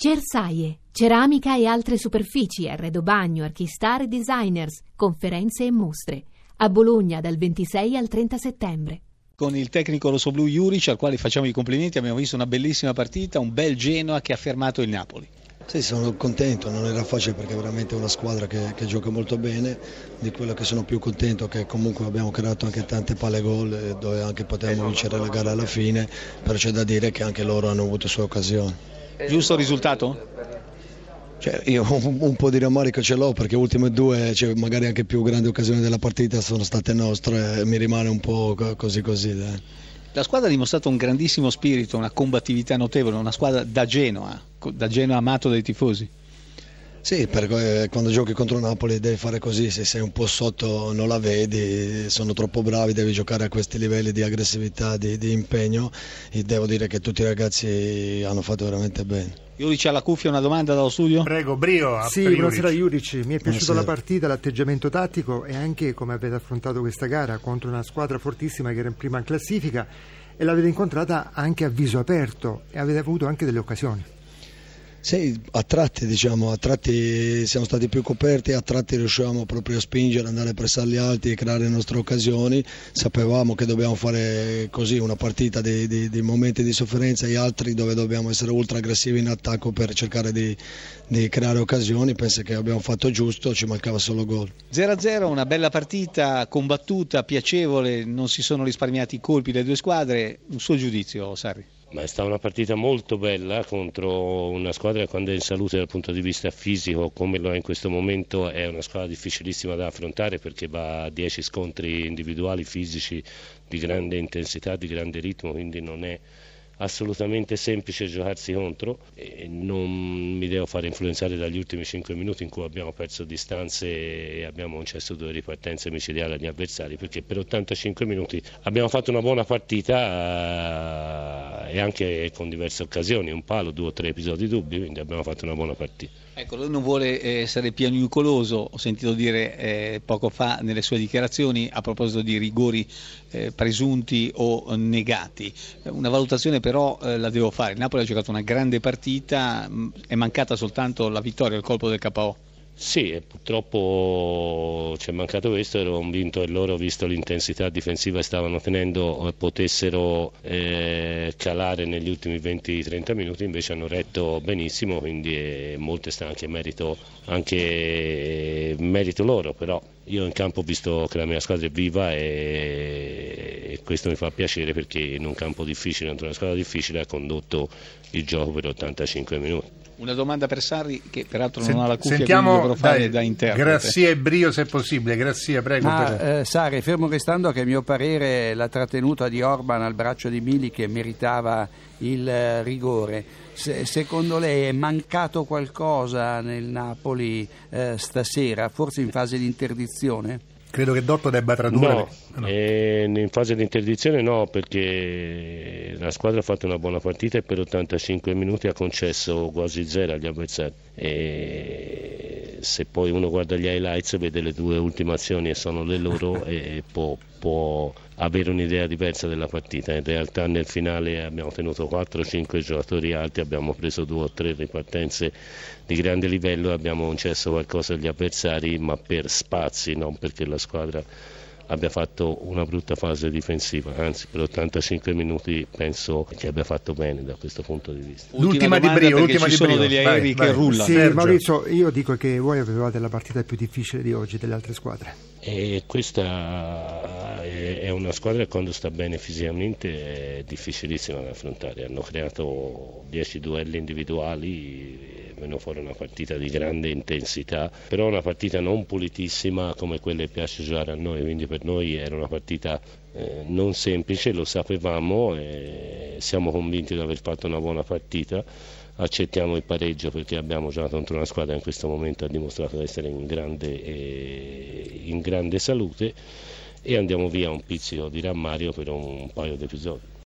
Cersaie, ceramica e altre superfici, arredo bagno, archistar e designers, conferenze e mostre. A Bologna dal 26 al 30 settembre. Con il tecnico rossoblu Juric, al quale facciamo i complimenti, abbiamo visto una bellissima partita, un bel Genoa che ha fermato il Napoli. Sì, sono contento, non era facile perché è veramente una squadra che, che, gioca molto bene, di quello che sono più contento che comunque abbiamo creato anche tante palle gol eh, dove anche potevamo vincere la gara alla fine, però c'è da dire che anche loro hanno avuto sue occasioni. Giusto risultato? Cioè, io un, un, po' di rammarico ce l'ho perché le ultime due, cioè, magari anche più grandi occasioni della partita sono state nostre e mi rimane un po' così così. Dai. La squadra ha dimostrato un grandissimo spirito, una combattività notevole, una squadra da Genoa, da Genoa amato dai tifosi. Sì, perché eh, quando giochi contro Napoli devi fare così, se sei un po' sotto non la vedi, sono troppo bravi, devi giocare a questi livelli di aggressività, di, di impegno e devo dire che tutti i ragazzi hanno fatto veramente bene. Iuric alla cuffia, una domanda dallo studio? Prego, Brio. Sì, buonasera Iuric, mi è piaciuta la partita, l'atteggiamento tattico e anche come avete affrontato questa gara contro una squadra fortissima che era in prima in classifica e l'avete incontrata anche a viso aperto e avete avuto anche delle occasioni. Sì, a tratti diciamo, a tratti siamo stati più coperti, a tratti riuscivamo proprio a spingere, andare a pressarli alti e creare le nostre occasioni. Sapevamo che dobbiamo fare così una partita di, di, di momenti di sofferenza e altri dove dobbiamo essere ultra aggressivi in attacco per cercare di, di creare occasioni. Penso che abbiamo fatto giusto, ci mancava solo gol. 0-0, una bella partita, combattuta, piacevole, non si sono risparmiati i colpi le due squadre. Un suo giudizio, Sarri? Ma è stata una partita molto bella contro una squadra che quando è in salute dal punto di vista fisico come lo è in questo momento è una squadra difficilissima da affrontare perché va a 10 scontri individuali fisici di grande intensità, di grande ritmo, quindi non è assolutamente semplice giocarsi contro. E non mi devo fare influenzare dagli ultimi 5 minuti in cui abbiamo perso distanze e abbiamo concesso due ripartenze micidiali agli avversari perché per 85 minuti abbiamo fatto una buona partita e anche con diverse occasioni, un palo, due o tre episodi dubbi, quindi abbiamo fatto una buona partita. Ecco, lui non vuole eh, essere piagnucoloso, ho sentito dire eh, poco fa nelle sue dichiarazioni a proposito di rigori eh, presunti o negati. Una valutazione però eh, la devo fare. Il Napoli ha giocato una grande partita, è mancata soltanto la vittoria, il colpo del KO. Sì, purtroppo ci è mancato questo, ero convinto che loro, visto l'intensità difensiva che stavano tenendo, potessero eh, calare negli ultimi 20-30 minuti, invece hanno retto benissimo, quindi eh, molte sta anche merito, anche merito loro, però io in campo ho visto che la mia squadra è viva e, e questo mi fa piacere perché in un campo difficile, contro una squadra difficile, ha condotto il gioco per 85 minuti. Una domanda per Sarri che peraltro non ha la cuffia Sentiamo, quindi dovrò fare dai, da interprete. Grazie e Brio se possibile, grazie, prego. Ma, per... eh, Sarri, fermo restando che a mio parere la trattenuta di Orban al braccio di Mili che meritava il eh, rigore, se, secondo lei è mancato qualcosa nel Napoli eh, stasera, forse in fase di interdizione? Credo che Dotto debba tradurre. No, no. Eh, in fase di interdizione no, perché la squadra ha fatto una buona partita e per 85 minuti ha concesso quasi zero agli avversari. E se poi uno guarda gli highlights vede le due ultime azioni e sono le loro e può, può avere un'idea diversa della partita. In realtà nel finale abbiamo tenuto 4-5 giocatori alti, abbiamo preso due o tre ripartenze di grande livello e abbiamo concesso qualcosa agli avversari, ma per spazi, non perché la squadra abbia fatto una brutta fase difensiva, anzi per 85 minuti penso che abbia fatto bene da questo punto di vista. L'ultima di Brio, l'ultima ci di sono Brio. degli aerei vai, che rullano. Sì, Maurizio, io dico che voi avevate la partita più difficile di oggi delle altre squadre. E questa è una squadra che quando sta bene fisicamente è difficilissima da affrontare. Hanno creato 10 duelli individuali venuto fuori una partita di grande intensità, però una partita non pulitissima come quelle piace giocare a noi, quindi per noi era una partita eh, non semplice, lo sapevamo e siamo convinti di aver fatto una buona partita. Accettiamo il pareggio perché abbiamo giocato contro una squadra che in questo momento ha dimostrato di essere in grande, eh, in grande salute e andiamo via un pizzico di rammario per un paio di episodi.